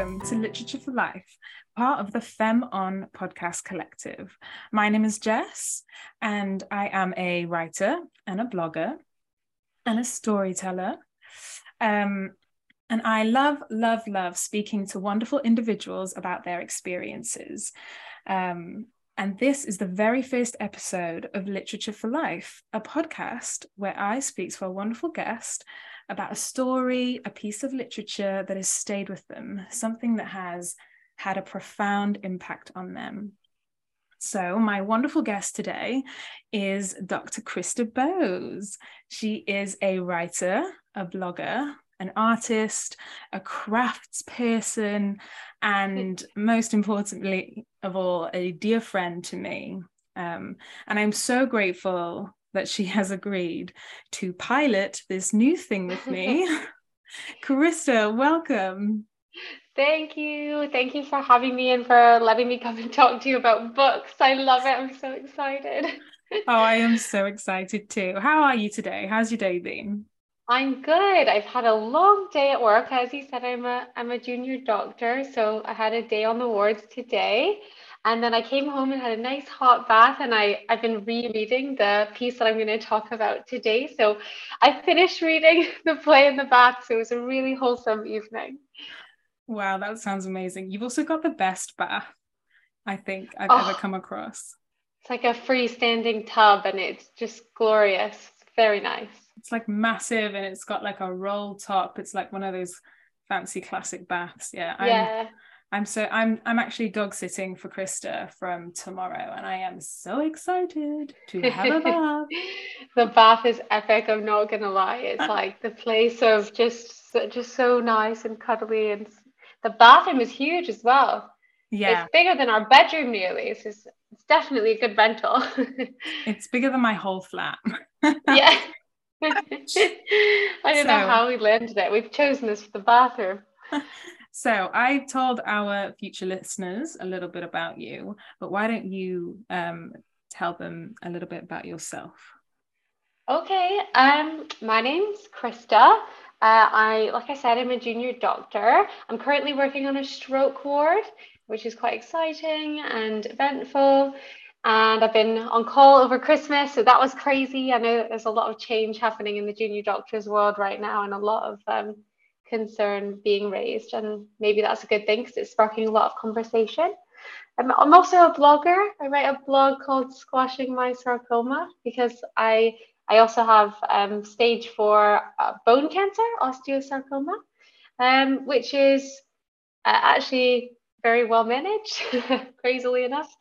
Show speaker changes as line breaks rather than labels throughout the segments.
welcome to Literature for Life, part of the Fem On podcast collective. My name is Jess, and I am a writer and a blogger and a storyteller. Um, and I love, love, love speaking to wonderful individuals about their experiences. Um, and this is the very first episode of Literature for Life, a podcast where I speak to a wonderful guest about a story, a piece of literature that has stayed with them, something that has had a profound impact on them. So, my wonderful guest today is Dr. Krista Bose. She is a writer, a blogger, an artist, a crafts person, and most importantly of all, a dear friend to me. Um, and I'm so grateful that she has agreed to pilot this new thing with me. Krista, welcome.
Thank you. Thank you for having me and for letting me come and talk to you about books. I love it. I'm so excited.
oh, I am so excited too. How are you today? How's your day been?
I'm good. I've had a long day at work. As you said, I'm a I'm a junior doctor, so I had a day on the wards today. And then I came home and had a nice hot bath, and I, I've been rereading the piece that I'm going to talk about today. So I finished reading the play in the bath. So it was a really wholesome evening.
Wow, that sounds amazing. You've also got the best bath I think I've oh, ever come across.
It's like a freestanding tub, and it's just glorious. It's very nice.
It's like massive, and it's got like a roll top. It's like one of those fancy classic baths. Yeah. I'm,
yeah.
I'm so I'm I'm actually dog sitting for Krista from tomorrow, and I am so excited to have a bath.
the bath is epic. I'm not gonna lie. It's uh, like the place of just just so nice and cuddly, and the bathroom is huge as well.
Yeah,
it's bigger than our bedroom nearly. It's just, it's definitely a good rental.
it's bigger than my whole flat.
yeah. I don't so, know how we landed it. We've chosen this for the bathroom.
So I told our future listeners a little bit about you, but why don't you um, tell them a little bit about yourself?
Okay, um, my name's Krista. Uh, I, like I said, I'm a junior doctor. I'm currently working on a stroke ward, which is quite exciting and eventful. And I've been on call over Christmas, so that was crazy. I know there's a lot of change happening in the junior doctors world right now, and a lot of um, concern being raised and maybe that's a good thing because it's sparking a lot of conversation. I'm, I'm also a blogger. I write a blog called squashing my sarcoma because i i also have um, stage four uh, bone cancer osteosarcoma um, which is uh, actually very well managed crazily enough.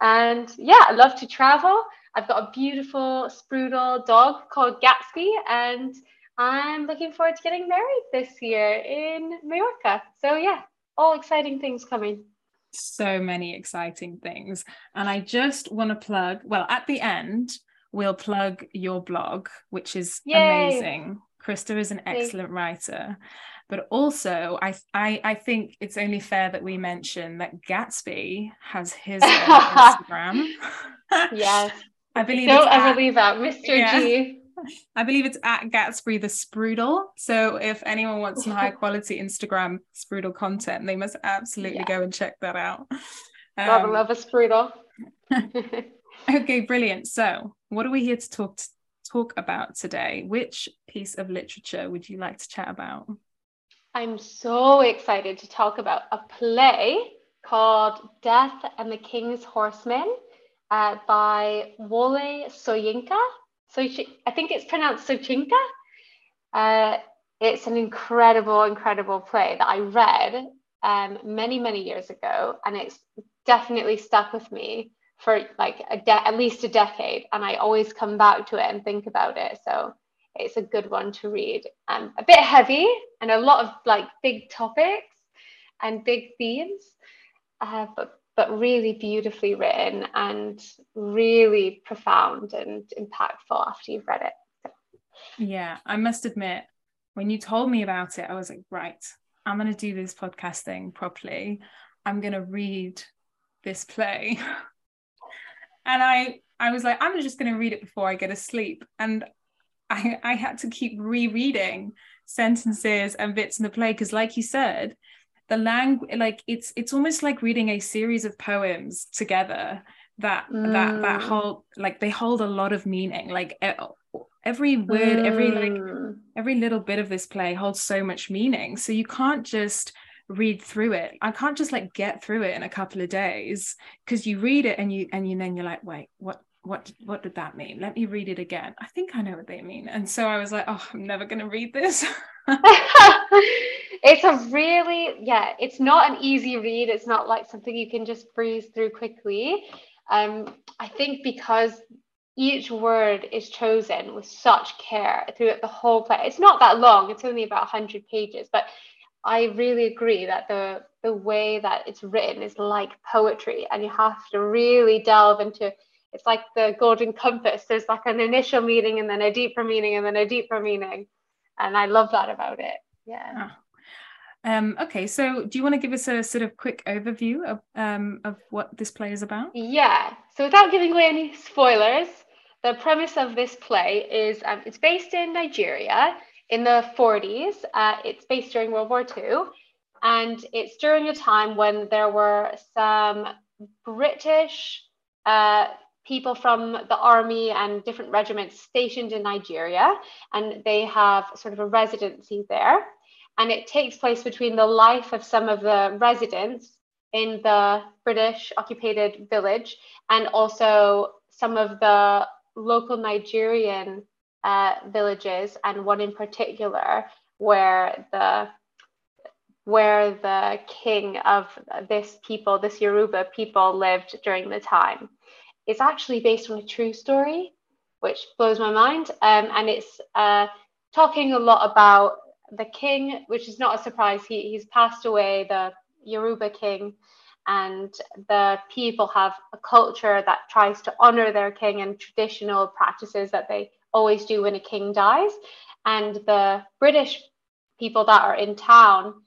And yeah i love to travel. I've got a beautiful Sproodle dog called gatsby and I'm looking forward to getting married this year in Mallorca. So, yeah, all exciting things coming.
So many exciting things. And I just want to plug, well, at the end, we'll plug your blog, which is Yay. amazing. Krista is an excellent writer. But also, I, I I think it's only fair that we mention that Gatsby has his Instagram.
yes. I believe don't ever at, leave out Mr. Yeah. G.
I believe it's at Gatsby the Sproodle. So if anyone wants some high quality Instagram Sproodle content, they must absolutely yeah. go and check that out.
Um, Gotta love a Sproodle.
okay, brilliant. So what are we here to talk to, talk about today? Which piece of literature would you like to chat about?
I'm so excited to talk about a play called Death and the King's Horsemen uh, by Wole Soyinka. So I think it's pronounced Sochinka. Uh, it's an incredible, incredible play that I read um, many, many years ago, and it's definitely stuck with me for like de- at least a decade. And I always come back to it and think about it. So it's a good one to read. Um, a bit heavy and a lot of like big topics and big themes, uh, but but really beautifully written and really profound and impactful after you've read it.
Yeah, I must admit, when you told me about it, I was like, right, I'm going to do this podcast thing properly. I'm going to read this play. and I I was like, I'm just going to read it before I get asleep. And I, I had to keep rereading sentences and bits in the play because, like you said, the language like it's it's almost like reading a series of poems together that mm. that that mm. hold like they hold a lot of meaning like every word mm. every like mm. every little bit of this play holds so much meaning so you can't just read through it i can't just like get through it in a couple of days because you read it and you and you then you're like wait what what what did that mean? Let me read it again. I think i know what they mean. And so i was like oh i'm never going to read this.
It's a really yeah it's not an easy read. It's not like something you can just breeze through quickly. Um i think because each word is chosen with such care throughout the whole play it's not that long it's only about 100 pages but i really agree that the the way that it's written is like poetry and you have to really delve into it's like the golden compass there's like an initial meaning and then a deeper meaning and then a deeper meaning and i love that about it yeah oh.
Um, okay, so do you want to give us a sort of quick overview of um, of what this play is about?
Yeah. So without giving away any spoilers, the premise of this play is um, it's based in Nigeria in the 40s. Uh, it's based during World War II, and it's during a time when there were some British uh, people from the army and different regiments stationed in Nigeria, and they have sort of a residency there. And it takes place between the life of some of the residents in the British occupied village and also some of the local Nigerian uh, villages, and one in particular where the where the king of this people, this Yoruba people, lived during the time. It's actually based on a true story, which blows my mind. Um, and it's uh, talking a lot about the king, which is not a surprise. He, he's passed away, the Yoruba king, and the people have a culture that tries to honor their king and traditional practices that they always do when a king dies. And the British people that are in town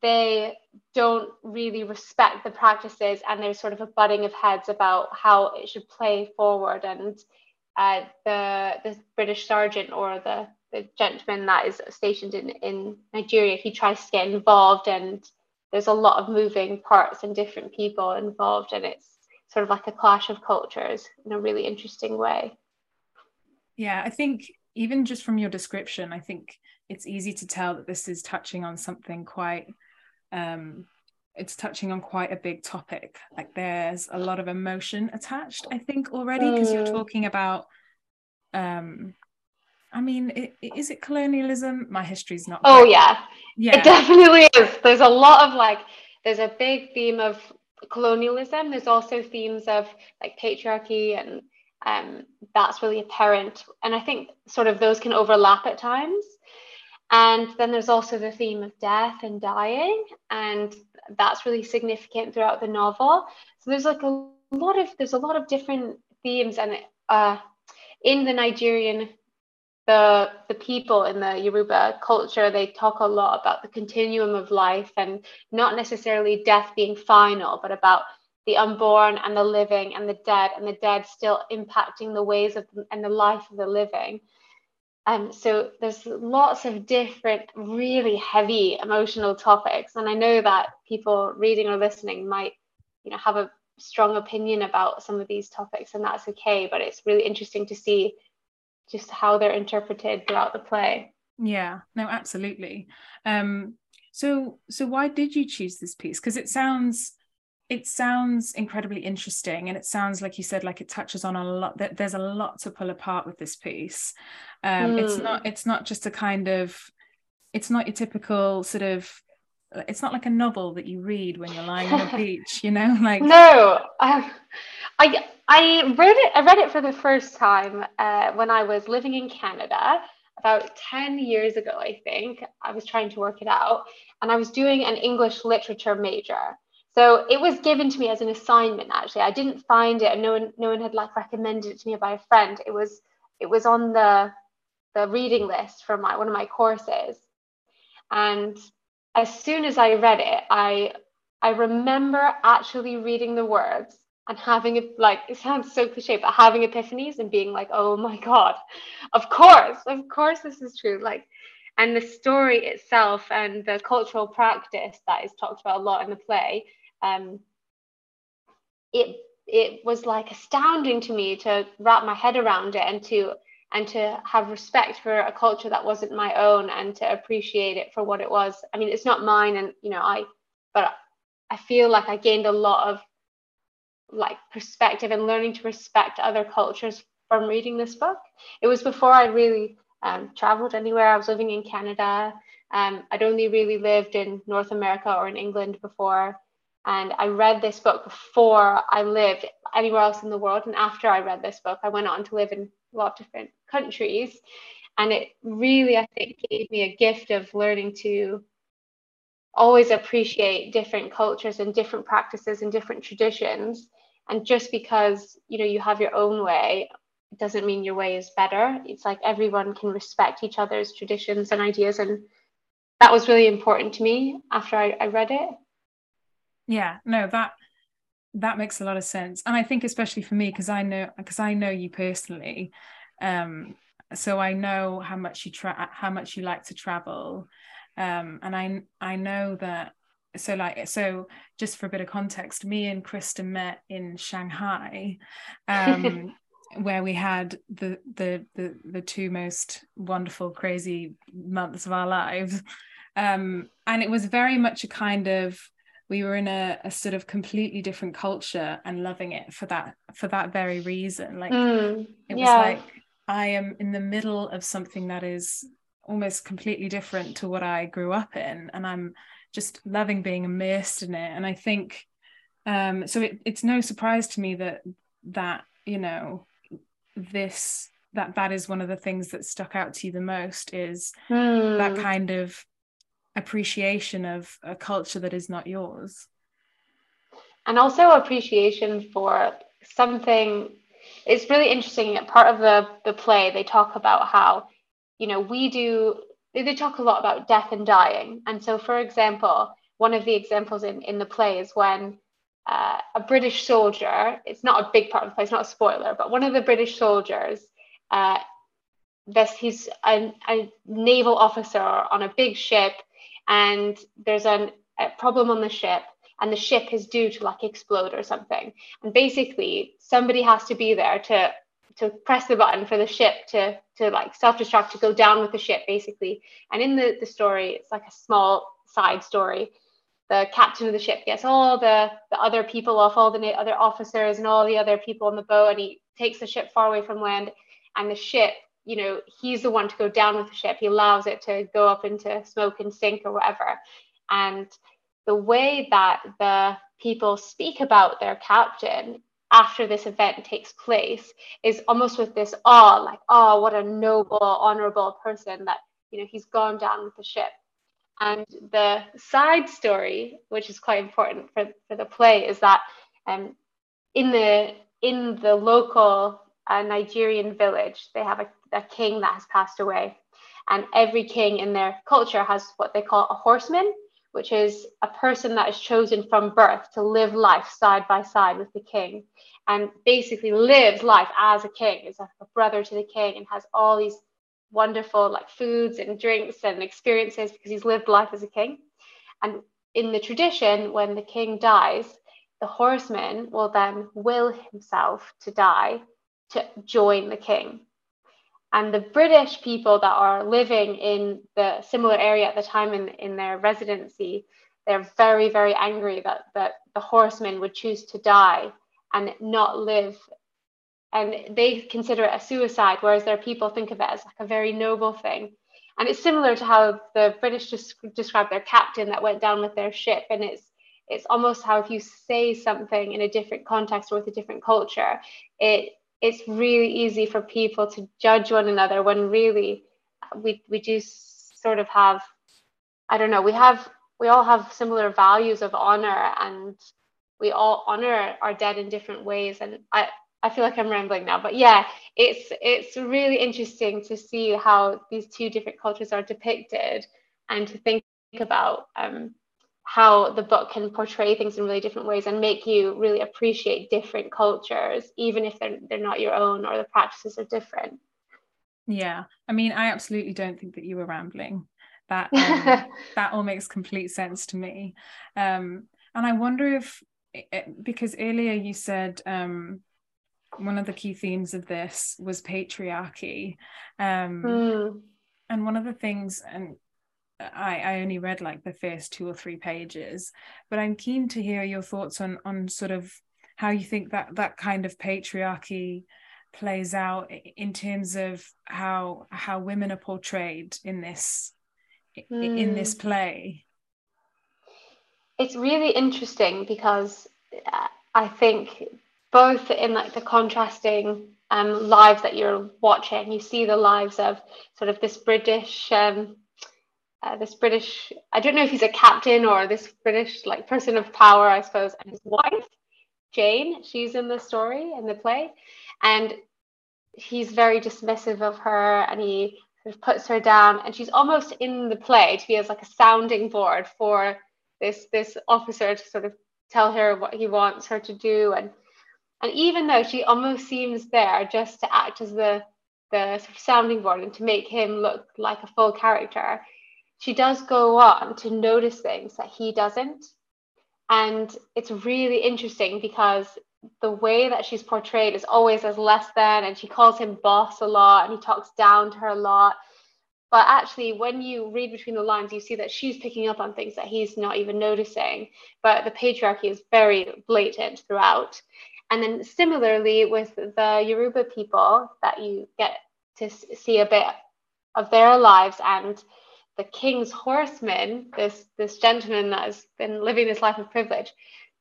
they don't really respect the practices and there's sort of a butting of heads about how it should play forward. And uh, the the British sergeant or the the gentleman that is stationed in in Nigeria he tries to get involved and there's a lot of moving parts and different people involved and it's sort of like a clash of cultures in a really interesting way.
Yeah I think even just from your description I think it's easy to tell that this is touching on something quite um it's touching on quite a big topic. Like there's a lot of emotion attached i think already because mm. you're talking about um i mean it, is it colonialism? My history's not
oh yeah yeah. It definitely is. There's a lot of like there's a big theme of colonialism. There's also themes of like patriarchy and um, that's really apparent. And i think sort of those can overlap at times and then there's also the theme of death and dying, and that's really significant throughout the novel. So there's like a lot of there's a lot of different themes, and uh, in the Nigerian, the the people in the Yoruba culture, they talk a lot about the continuum of life, and not necessarily death being final, but about the unborn and the living and the dead, and the dead still impacting the ways of and the life of the living. Um, so there's lots of different, really heavy emotional topics, and I know that people reading or listening might, you know, have a strong opinion about some of these topics, and that's okay. But it's really interesting to see just how they're interpreted throughout the play.
Yeah, no, absolutely. Um, so, so why did you choose this piece? Because it sounds it sounds incredibly interesting and it sounds like you said like it touches on a lot that there's a lot to pull apart with this piece um mm. it's not hmm. it's not just a kind of it's not your typical sort of it's not like a novel that you read when you're lying on a beach you know like
no um, i i read it i read it for the first time uh, when i was living in canada about 10 years ago i think i was trying to work it out and i was doing an english literature major so it was given to me as an assignment. Actually, I didn't find it, and no one, no one had like recommended it to me by a friend. It was, it was on the, the reading list for my one of my courses, and as soon as I read it, I, I remember actually reading the words and having it like it sounds so cliche, but having epiphanies and being like, oh my god, of course, of course, this is true. Like And the story itself and the cultural practice that is talked about a lot in the play, um, it it was like astounding to me to wrap my head around it and to and to have respect for a culture that wasn't my own and to appreciate it for what it was. I mean, it's not mine, and you know, I, but I feel like I gained a lot of like perspective and learning to respect other cultures from reading this book. It was before I really um, traveled anywhere. I was living in Canada. Um, I'd only really lived in North America or in England before. And I read this book before I lived anywhere else in the world. And after I read this book, I went on to live in a lot of different countries. And it really, I think, gave me a gift of learning to always appreciate different cultures and different practices and different traditions. And just because you know you have your own way doesn't mean your way is better. It's like everyone can respect each other's traditions and ideas. And that was really important to me after I, I read it.
Yeah, no, that that makes a lot of sense. And I think especially for me, because I know because I know you personally, um, so I know how much you try how much you like to travel. Um, and I I know that so like so just for a bit of context, me and Krista met in Shanghai. Um, where we had the, the the the two most wonderful crazy months of our lives um, and it was very much a kind of we were in a, a sort of completely different culture and loving it for that for that very reason like mm, it was yeah. like i am in the middle of something that is almost completely different to what i grew up in and i'm just loving being immersed in it and i think um so it, it's no surprise to me that that you know this that that is one of the things that stuck out to you the most is mm. that kind of appreciation of a culture that is not yours.
And also appreciation for something it's really interesting part of the the play they talk about how you know we do they talk a lot about death and dying. And so for example one of the examples in in the play is when uh, a british soldier it's not a big part of the play it's not a spoiler but one of the british soldiers uh, this he's a, a naval officer on a big ship and there's an, a problem on the ship and the ship is due to like explode or something. And basically somebody has to be there to to press the button for the ship to to like self-destruct to go down with the ship basically. And in the the story it's like a small side story. The captain of the ship gets all the the other people off all the other officers and all the other people on the boat and he takes the ship far away from land and the ship you know, he's the one to go down with the ship. He allows it to go up into smoke and sink or whatever. And the way that the people speak about their captain after this event takes place is almost with this awe, like, oh, what a noble, honorable person that, you know, he's gone down with the ship. And the side story, which is quite important for, for the play, is that um, in the in the local uh, Nigerian village, they have a a king that has passed away. And every king in their culture has what they call a horseman, which is a person that is chosen from birth to live life side by side with the king and basically lives life as a king, is a brother to the king, and has all these wonderful like foods and drinks and experiences because he's lived life as a king. And in the tradition, when the king dies, the horseman will then will himself to die to join the king. And the British people that are living in the similar area at the time in, in their residency, they're very, very angry that, that the horsemen would choose to die and not live. And they consider it a suicide, whereas their people think of it as like a very noble thing. And it's similar to how the British just describe their captain that went down with their ship. And it's it's almost how if you say something in a different context or with a different culture, it it's really easy for people to judge one another when really we we do sort of have I don't know we have we all have similar values of honor and we all honor our dead in different ways. And I I feel like I'm rambling now but yeah it's it's really interesting to see how these two different cultures are depicted and to think about um, how the book can portray things in really different ways and make you really appreciate different cultures, even if they're, they're not your own or the practices are different.
Yeah, I mean, I absolutely don't think that you were rambling. That um, that all makes complete sense to me. Um, and I wonder if, because earlier you said um, one of the key themes of this was patriarchy, um, mm. and one of the things, and I, I only read like the first two or three pages, but I'm keen to hear your thoughts on on sort of how you think that that kind of patriarchy plays out in terms of how how women are portrayed in this mm. in this hmm. play
it's really interesting because uh, i think both in like the contrasting um, lives that you're watching you see the lives of sort of this british um, uh, this british i don't know if he's a captain or this british like person of power i suppose and his wife jane she's in the story in the play and he's very dismissive of her and he sort of puts her down and she's almost in the play to be as like a sounding board for this this officer to sort of tell her what he wants her to do and and even though she almost seems there just to act as the the sort of sounding board and to make him look like a full character she does go on to notice things that he doesn't and it's really interesting because the way that she's portrayed is always as less than, and she calls him boss a lot, and he talks down to her a lot. But actually, when you read between the lines, you see that she's picking up on things that he's not even noticing. But the patriarchy is very blatant throughout. And then similarly with the Yoruba people that you get to see a bit of their lives and the king's horseman, this this gentleman that has been living this life of privilege,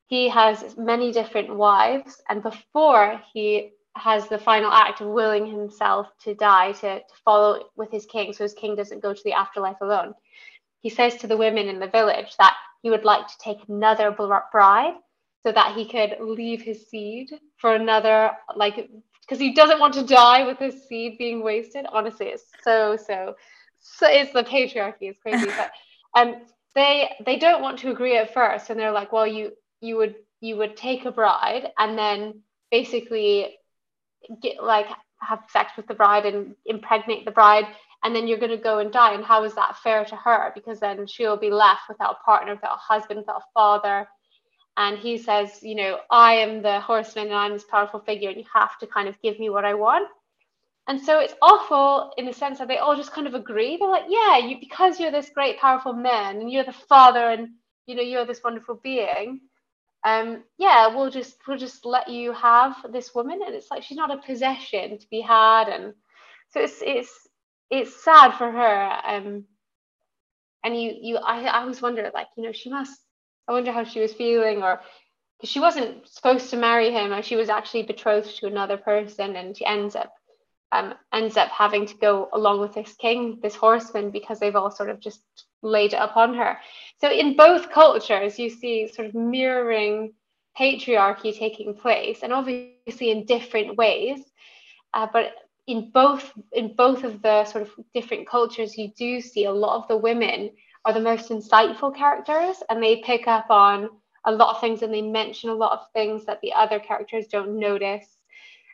he has many different wives, and before he has the final act of willing himself to die to, to follow with his king, so his king doesn't go to the afterlife alone, he says to the women in the village that he would like to take another bride so that he could leave his seed for another, like, because he doesn't want to die with his seed being wasted. Honestly, it's so, so, so it's the patriarchy, it's crazy. but um, they they don't want to agree at first, and they're like, well, you you would you would take a bride and then basically get like have sex with the bride and impregnate the bride and then you're going to go and die and how is that fair to her because then she'll be left without a partner without a husband without a father and he says you know i am the horseman and i'm this powerful figure and you have to kind of give me what i want and so it's awful in the sense that they all just kind of agree. They're like yeah you because you're this great powerful man and you're the father and you know you're this wonderful being um, yeah, we'll just we'll just let you have this woman, and it's like she's not a possession to be had, and so it's it's it's sad for her. Um, and you you I I always wonder like you know she must I wonder how she was feeling or she wasn't supposed to marry him or she was actually betrothed to another person and she ends up um, ends up having to go along with this king, this horseman, because they've all sort of just laid it upon her. So in both cultures, you see sort of mirroring patriarchy taking place, and obviously in different ways. Uh, but in both in both of the sort of different cultures, you do see a lot of the women are the most insightful characters, and they pick up on a lot of things and they mention a lot of things that the other characters don't notice.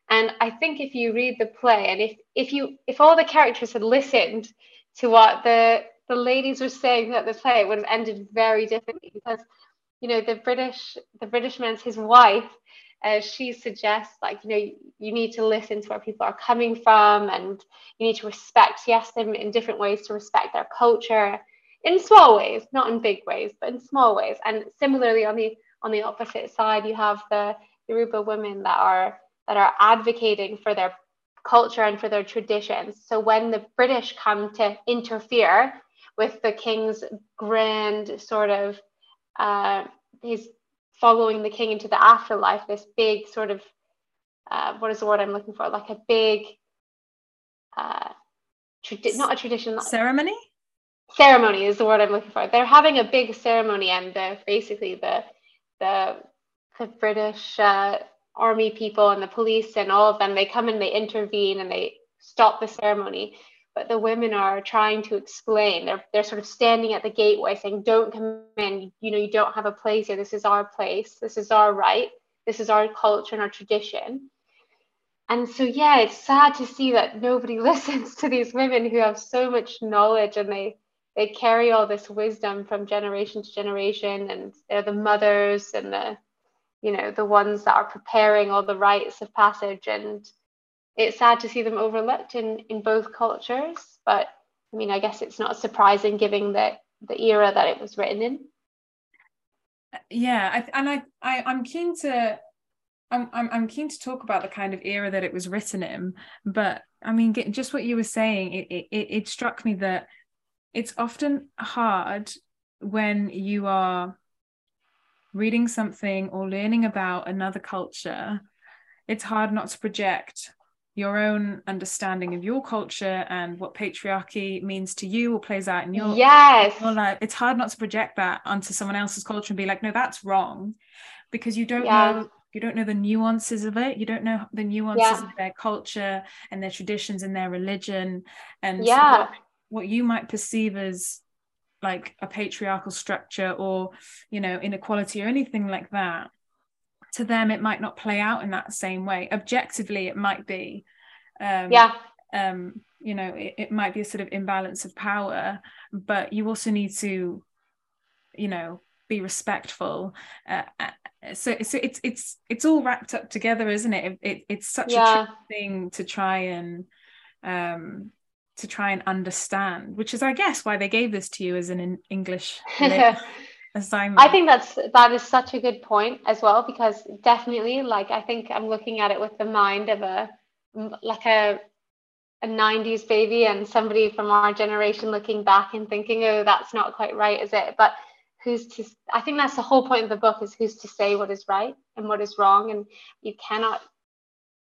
And I think if you read the play, and if if you if all the characters had listened to what the the ladies were saying that the play it would have ended very differently because you know the british the british man's his wife uh, she suggests like you know you, you need to listen to where people are coming from and you need to respect yes them in different ways to respect their culture in small ways not in big ways but in small ways. And similarly on the on the opposite side you have the yoruba women that are that are advocating for their culture and for their traditions. So when the british come to interfere with the king's grand sort of uh, he's following the king into the afterlife this big sort of uh, what is the word i'm looking for? Like a big uh, tradi- not a tradition
ceremony?
Ceremony is the word i'm looking for. They're having a big ceremony and the basically the the the british uh, army people and the police and all of them they come and they intervene and they stop the ceremony but the women are trying to explain. They're, they're sort of standing at the gateway saying, Don't come in. You know, you don't have a place here. This is our place. This is our right. This is our culture and our tradition. and so yeah it's sad to see that nobody listens to these women who have so much knowledge and they they carry all this wisdom from generation to generation and they're the mothers and the you know the ones that are preparing all the rites of passage and it's sad to see them overlooked in in both cultures but i mean i guess it's not surprising given the the era that it was written in.
Yeah I, and I, I i'm keen to I'm, I'm I'm keen to talk about the kind of era that it was written in, but I mean, just what you were saying, it, it it struck me that it's often hard when you are reading something or learning about another culture. It's hard not to project your own understanding of your culture and what patriarchy means to you or plays out in your,
yes.
your life. It's hard not to project that onto someone else's culture and be like, no, that's wrong, because you don't
yeah.
know you don't know the nuances of it you don't know the nuances yeah. of their culture and their traditions and their religion and
yeah
what, what you might perceive as like a patriarchal structure or you know inequality or anything like that to them it might not play out in that same way. Objectively it might be
um, yeah.
um you know it, it might be a sort of imbalance of power but you also need to you know be respectful. Uh, so, so it's it's it's all wrapped up together isn't it, it, it it's such yeah. a thing to try and um to try and understand which is i guess why they gave this to you as an english assignment.
I think that's that is such a good point as well because definitely like i think i'm looking at it with the mind of a like a a 90s baby and somebody from our generation looking back and thinking oh that's not quite right is it? But who's to i think that's the whole point of the book is who's to say what is right and what is wrong and you cannot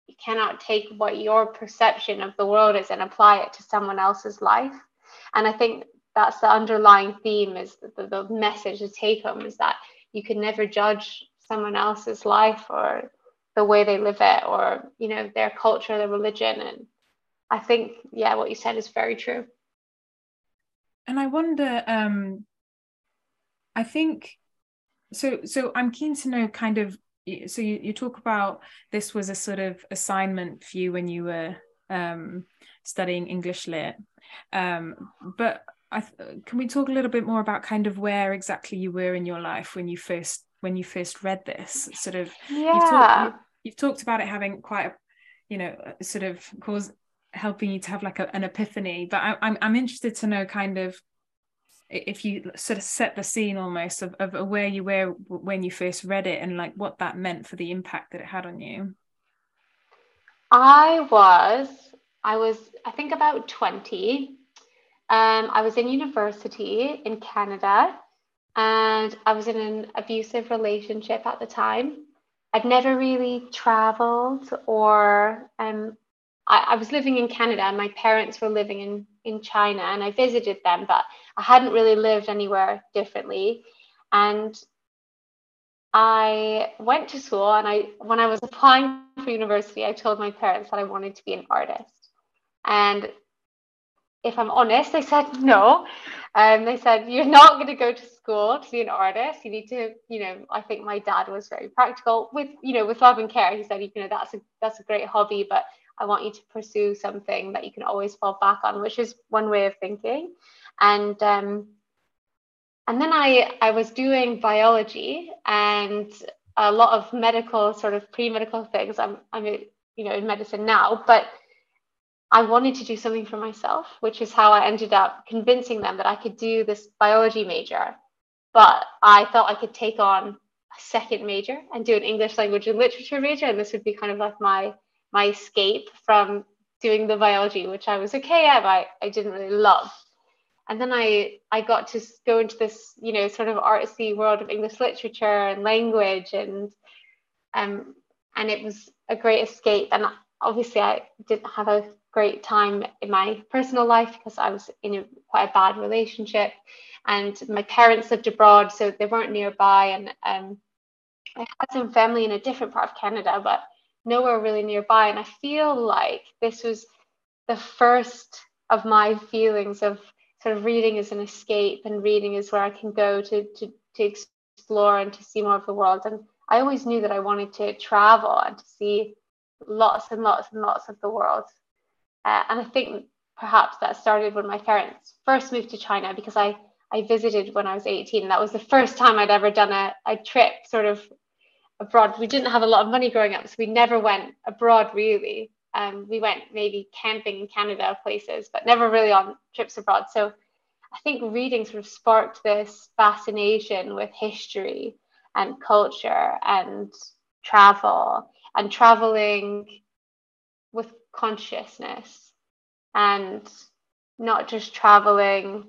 you cannot take what your perception of the world is and apply it to someone else's life and i think that's the underlying theme is the, the message to take home is that you can never judge someone else's life or the way they live it or you know their culture their religion and i think yeah what you said is very true
and i wonder um I think so. So I'm keen to know kind of. So you, you talk about this was a sort of assignment for you when you were um, studying English lit, um, but I, can we talk a little bit more about kind of where exactly you were in your life when you first when you first read this? Sort of.
Yeah.
You've talked, you've talked about it having quite a, you know, sort of cause helping you to have like a, an epiphany, but I, I'm I'm interested to know kind of if you sort of set the scene almost of, of where you were when you first read it and like what that meant for the impact that it had on you?
I was i was i think about 20 um, i was in university in canada and i was in an abusive relationship at the time. I'd never really traveled or um, I, I was living in canada and my parents were living in in china and i visited them but I hadn't really lived anywhere differently. And I went to school and I when I was applying for university, I told my parents that I wanted to be an artist. And if I'm honest, they said no. And um, they said, You're not going to go to school to be an artist. You need to, you know, I think my dad was very practical with, you know, with love and care. He said, you know, that's a that's a great hobby, but I want you to pursue something that you can always fall back on, which is one way of thinking and um, and then I I was doing biology and a lot of medical sort of pre-medical things. I'm I'm you know in medicine now, but I wanted to do something for myself, which is how I ended up convincing them that I could do this biology major. But I felt I could take on a second major and do an English language and literature major, and this would be kind of like my my escape from doing the biology, which I was okay at, I, I didn't really love. And then I I got to go into this you know sort of artsy world of English literature and language and um and it was a great escape. And obviously I didn't have a great time in my personal life because I was in a, quite a bad relationship. And my parents lived abroad so they weren't nearby. And um I had some family in a different part of Canada but nowhere really nearby and I feel like this was the first of my feelings of sort of reading as an escape and reading is where I can go to, to, to explore and to see more of the world. And I always knew that I wanted to travel and to see lots and lots and lots of the world. Uh, and I think perhaps that started when my parents first moved to China because I, I visited when I was 18. And that was the first time I'd ever done a, a trip sort of abroad. We didn't have a lot of money growing up, so we never went abroad really. Um, we went maybe camping in Canada places, but never really on trips abroad. So I think reading sort of sparked this fascination with history and culture and travel and traveling with consciousness and not just traveling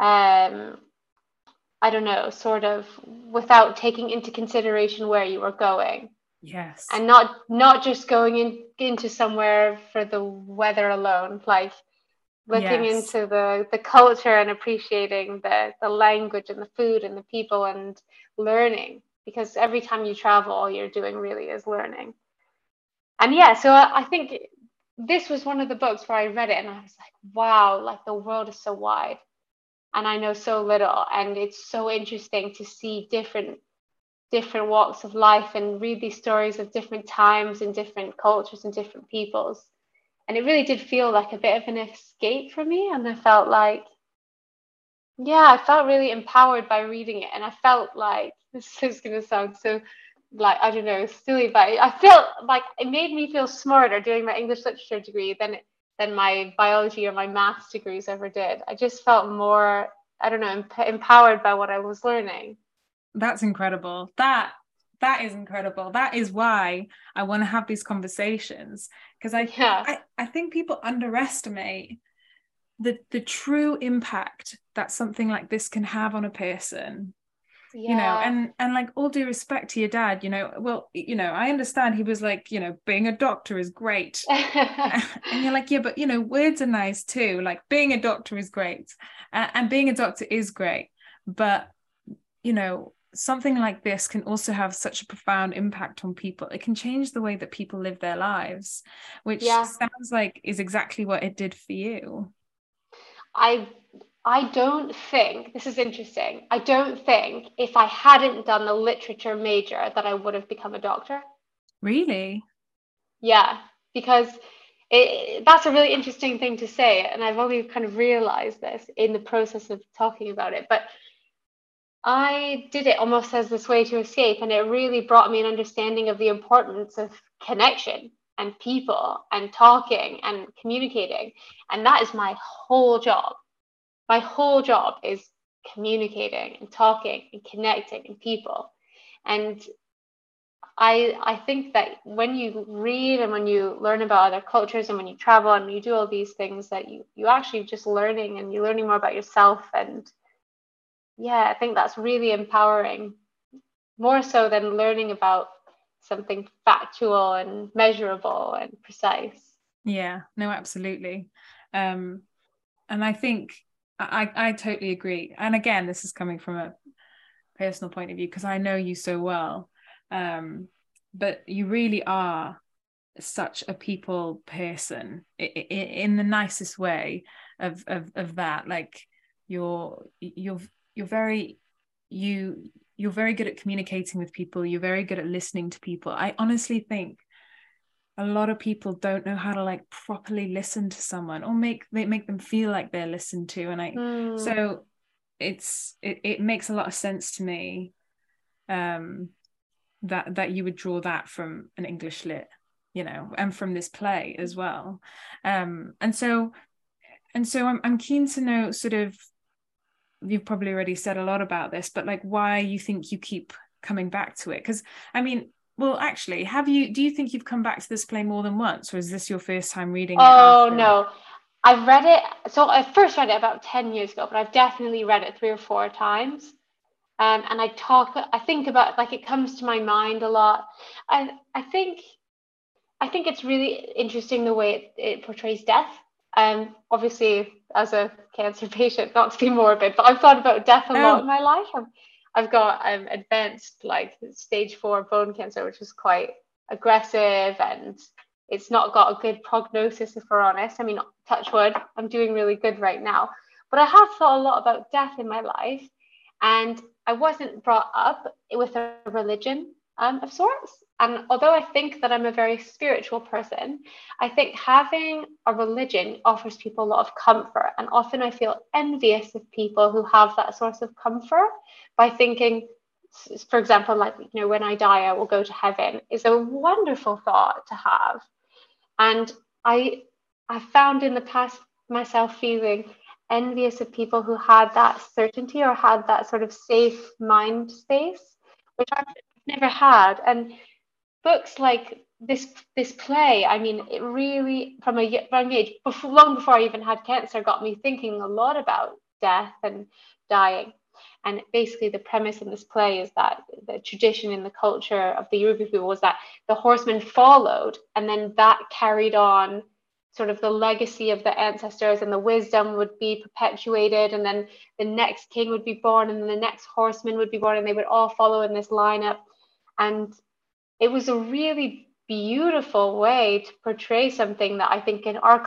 um i don't know sort of without taking into consideration where you were going.
Yes.
And not not just going in, into somewhere for the weather alone like looking yes. into the the culture and appreciating the the language and the food and the people and learning because every time you travel all you're doing really is learning. And yeah so I, I think this was one of the books where i read it and i was like wow like the world is so wide and i know so little and it's so interesting to see different different walks of life and read these stories of different times and different cultures and different peoples. And it really did feel like a bit of an escape for me and i felt like yeah i felt really empowered by reading it and i felt like this is going to sound so like i don't know silly but i felt like it made me feel smarter doing my english literature degree than than my biology or my maths degrees ever did. I just felt more i don't know emp- empowered by what i was learning.
That's incredible. That that is incredible. That is why i want to have these conversations because I, yeah. I i think people underestimate the the true impact that something like this can have on a person yeah. you know and and like all due respect to your dad you know well you know i understand he was like you know being a doctor is great and you're like yeah but you know words are nice too like being a doctor is great uh, and being a doctor is great but you know something like this can also have such a profound impact on people. It can change the way that people live their lives, which yeah. sounds like is exactly what it did for you.
I I don't think this is interesting. I don't think if I hadn't done a literature major that I would have become a doctor.
Really?
Yeah, because it, that's a really interesting thing to say, and I've only kind of realized this in the process of talking about it. But I did it almost as this way to escape, and it really brought me an understanding of the importance of connection and people and talking and communicating. And that is my whole job. My whole job is communicating and talking and connecting and people. And I I think that when you read and when you learn about other cultures and when you travel and you do all these things that you you actually just learning and you're learning more about yourself and yeah, I think that's really empowering, more so than learning about something factual and measurable and precise.
Yeah, no, absolutely. Um, and I think I, I totally agree. And again, this is coming from a personal point of view because I know you so well. Um, but you really are such a people person in the nicest way of, of, of that. Like you're, you're you're very you you're very good at communicating with people you're very good at listening to people i honestly think a lot of people don't know how to like properly listen to someone or make they make them feel like they're listened to and i mm. so it's it, it makes a lot of sense to me um that that you would draw that from an english lit you know and from this play as well um and so and so i'm, I'm keen to know sort of you've probably already said a lot about this, but like why you think you keep coming back to it? Because I mean, well, actually, have you? Do you think you've come back to this play more than once, or is this your first time reading
it? Oh no, I've read it. So I first read it about ten years ago, but I've definitely read it three or four times. Um, and I talk, I think about like it comes to my mind a lot. I I think, I think it's really interesting the way it, it portrays death. Um, obviously, as a cancer patient, not to be morbid, but I've thought about death a oh. lot in my life. I've, I've got um, advanced like stage four bone cancer, which is quite aggressive and it's not got a good prognosis, if we're honest. I mean, touch wood, I'm doing really good right now. But I have thought a lot about death in my life, and I wasn't brought up with a religion um, of sorts. And although I think that I'm a very spiritual person, I think having a religion offers people a lot of comfort. And often I feel envious of people who have that source of comfort by thinking, for example, like, you know, when I die, I will go to heaven is a wonderful thought to have. And I, I found in the past myself feeling envious of people who had that certainty or had that sort of safe mind space, which I've never had. And books like this this play, I mean, it really from a young age, before, long before I even had cancer, got me thinking a lot about death and dying. And basically, the premise in this play is that the tradition in the culture of the Yoruba people was that the horsemen followed, and then that carried on sort of the legacy of the ancestors and the wisdom would be perpetuated and then the next king would be born and then the next horseman would be born and they would all follow in this lineup and it was a really beautiful way to portray something that i think in our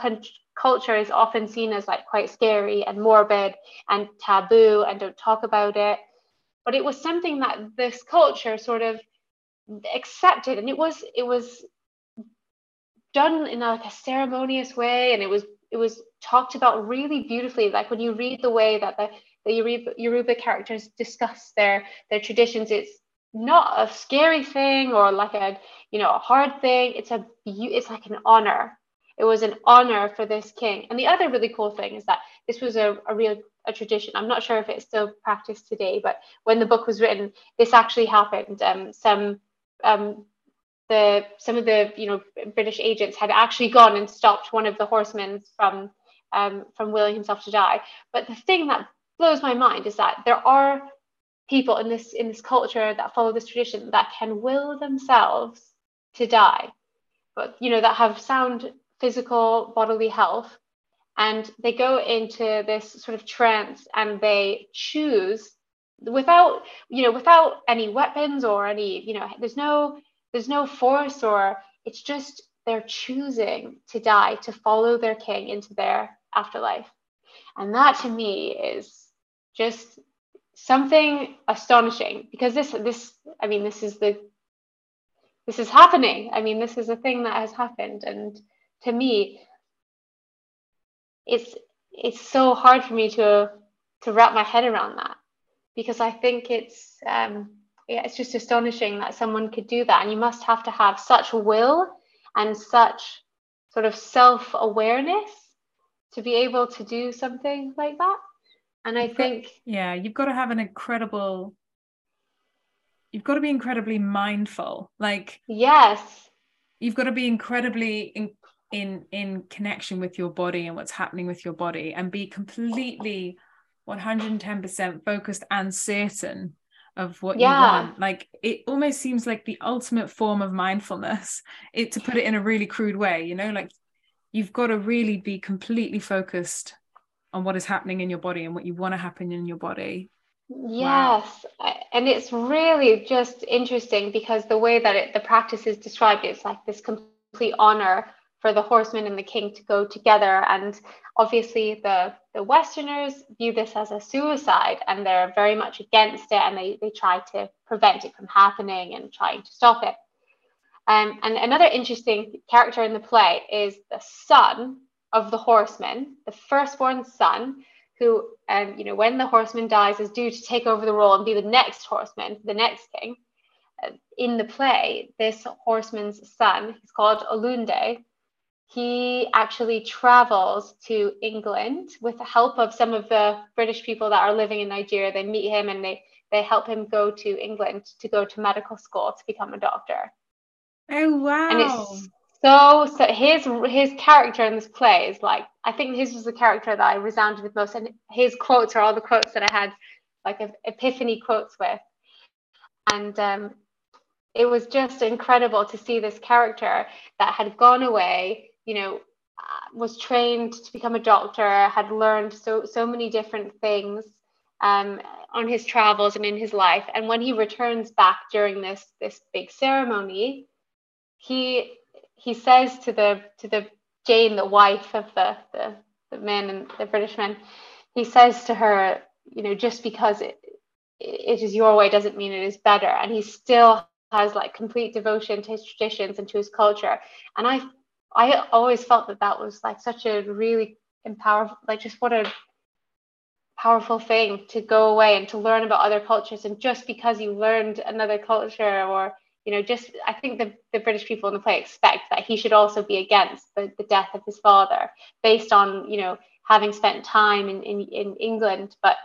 culture is often seen as like quite scary and morbid and taboo and don't talk about it. But it was something that this culture sort of accepted and it was it was done in a, like a ceremonious way and it was it was talked about really beautifully. Like when you read the way that the, the Yoruba, Yoruba characters discuss their their traditions it's not a scary thing or like a you know a hard thing. It's a it's like an honor. It was an honor for this king. And the other really cool thing is that this was a, a real a tradition. I'm not sure if it's still practiced today but when the book was written this actually happened. Um, some um, the some of the you know British agents had actually gone and stopped one of the horsemen from um, from willing himself to die. But the thing that blows my mind is that there are people in this in this culture that follow this tradition that can will themselves to die, but you know that have sound physical bodily health, and they go into this sort of trance and they choose without you know without any weapons or any you know there's no there's no force or it's just they're choosing to die to follow their king into their afterlife. And that to me is just something astonishing because this this i mean this is the this is happening i mean this is a thing that has happened and to me it's it's so hard for me to to wrap my head around that because i think it's um yeah, it's just astonishing that someone could do that. And you must have to have such will and such sort of self awareness to be able to do something like that. And I think.
Yeah, you've got to have an incredible. You've got to be incredibly mindful. Like,
yes.
You've got to be incredibly in, in in connection with your body and what's happening with your body and be completely 110% focused and certain of what yeah. you want like it almost seems like the ultimate form of mindfulness it to put it in a really crude way you know like you've got to really be completely focused on what is happening in your body and what you want to happen in your body
yes wow. and it's really just interesting because the way that it, the practice is described it's like this complete honor for the horseman and the king to go together. And obviously, the, the Westerners view this as a suicide and they're very much against it and they, they try to prevent it from happening and trying to stop it. Um, and another interesting character in the play is the son of the horseman, the firstborn son, who, um, you know, when the horseman dies, is due to take over the role and be the next horseman, the next king. Uh, in the play, this horseman's son, he's called Olunde, he actually travels to England with the help of some of the British people that are living in Nigeria. They meet him and they they help him go to England to go to medical school to become a doctor.
Oh wow!
And it's so so his his character in this play is like I think his was the character that I resounded with most, and his quotes are all the quotes that I had like epiphany quotes with, and um, it was just incredible to see this character that had gone away you know, uh, was trained to become a doctor, had learned so so many different things um, on his travels and in his life. And when he returns back during this this big ceremony, he he says to the to the Jane, the wife of the the, the man and the British man, he says to her, you know, just because it, it is your way doesn't mean it is better. And he still has like complete devotion to his traditions and to his culture. And I I always felt that that was like such a really empowerful, like just what a powerful thing to go away and to learn about other cultures. And just because you learned another culture or you know, just I think the, the British people in the play expect that he should also be against the, the death of his father based on, you know, having spent time in, in, in England, but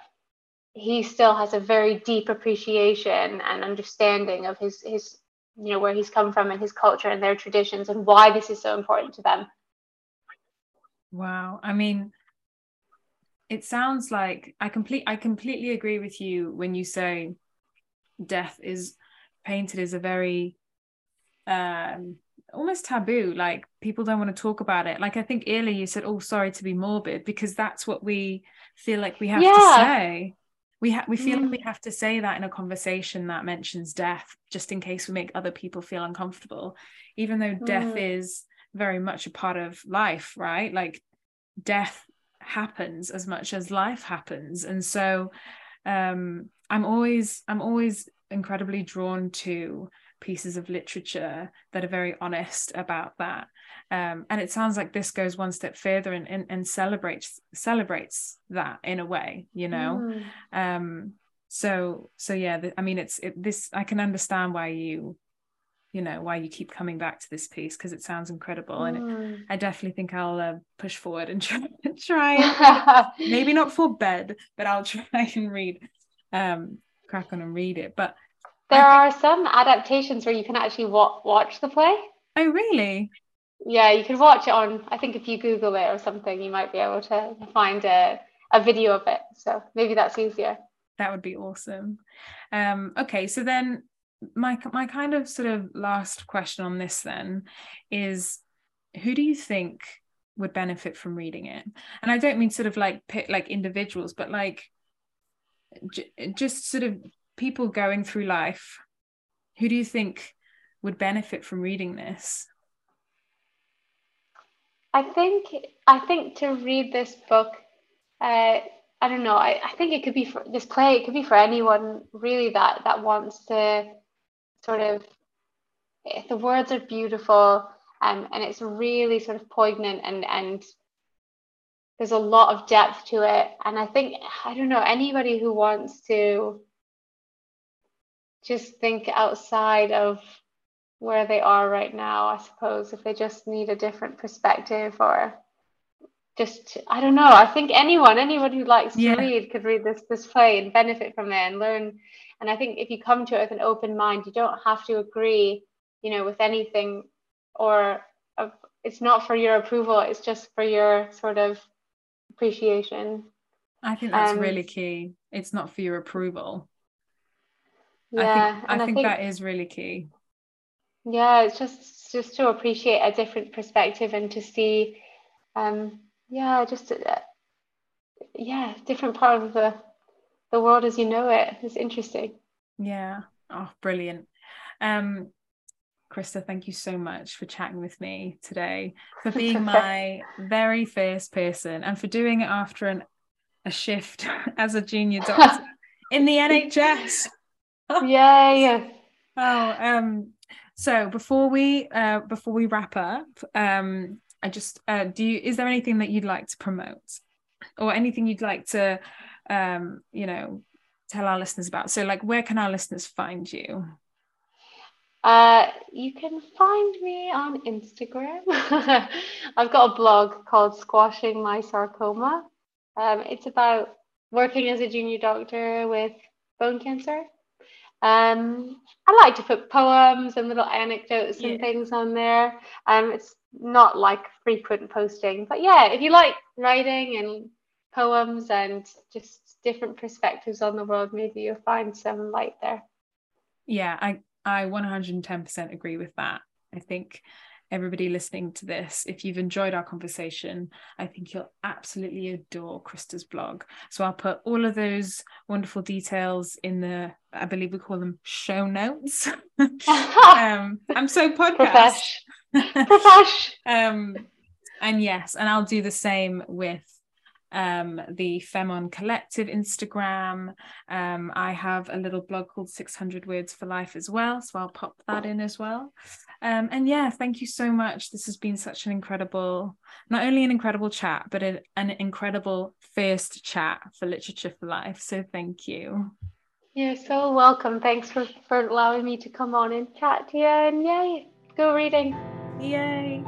he still has a very deep appreciation and understanding of his his you know where he's come from and his culture and their traditions and why this is so important to them.
Wow. I mean it sounds like i complete i completely agree with you when you say death is painted as a very um almost taboo like people don't want to talk about it like i think earlier you said oh sorry to be morbid because that's what we feel like we have yeah. to say we ha- we feel mm. like we have to say that in a conversation that mentions death just in case we make other people feel uncomfortable even though mm. death is very much a part of life right like death happens as much as life happens and so um i'm always i'm always incredibly drawn to pieces of literature that are very honest about that um, and it sounds like this goes one step further and, and, and celebrates celebrates that in a way you know mm. um, so so yeah the, i mean it's it, this i can understand why you you know why you keep coming back to this piece because it sounds incredible mm. and it, i definitely think i'll uh, push forward and try, try maybe not for bed but i'll try and read um crack on and read it but
there are some adaptations where you can actually wa- watch the play.
Oh, really?
Yeah, you can watch it on. I think if you Google it or something, you might be able to find a, a video of it. So maybe that's easier.
That would be awesome. Um, okay, so then my my kind of sort of last question on this then is, who do you think would benefit from reading it? And I don't mean sort of like pick like individuals, but like just sort of people going through life, who do you think would benefit from reading this?
I think I think to read this book, uh, I don't know. I, I think it could be for this play. It could be for anyone really that that wants to sort of. The words are beautiful, um, and it's really sort of poignant and and there's a lot of depth to it. And I think I don't know anybody who wants to just think outside of where they are right now, I suppose, if they just need a different perspective or just I don't know. I think anyone, anyone who likes yeah. to read could read this this play and benefit from it and learn. And I think if you come to it with an open mind, you don't have to agree, you know, with anything or it's not for your approval, it's just for your sort of appreciation.
I think that's um, really key. It's not for your approval.
Yeah,
I think, I think, think that is really key.
Yeah, it's just just to appreciate a different perspective and to see, um, yeah, just uh, yeah, different part of the the world as you know it is interesting.
Yeah. Oh, brilliant. Um, Krista, thank you so much for chatting with me today, for being my very first person, and for doing it after an a shift as a junior doctor in the NHS.
Yay!
Oh, um, so before we uh before we wrap up, um, I just uh, do you is there anything that you'd like to promote, or anything you'd like to, um, you know, tell our listeners about? So, like, where can our listeners find you?
Uh, you can find me on Instagram. I've got a blog called Squashing My Sarcoma. Um, it's about working as a junior doctor with bone cancer. Um, I like to put poems and little anecdotes yeah. and things on there. Um, it's not like frequent posting, but yeah, if you like writing and poems and just different perspectives on the world, maybe you'll find some light there.
Yeah, I I 110% agree with that. I think everybody listening to this, if you've enjoyed our conversation, I think you'll absolutely adore Krista's blog. So I'll put all of those wonderful details in the, I believe we call them show notes. um, I'm so podcast.
Profesh. Profesh.
um, and yes, and I'll do the same with um, the Femon Collective Instagram. Um, I have a little blog called 600 Words for Life as well, so I'll pop that in as well. Um, and yeah, thank you so much. This has been such an incredible, not only an incredible chat, but a, an incredible first chat for Literature for Life. So thank you.
You're so welcome. Thanks for, for allowing me to come on and chat to you. And yay, go reading.
Yay.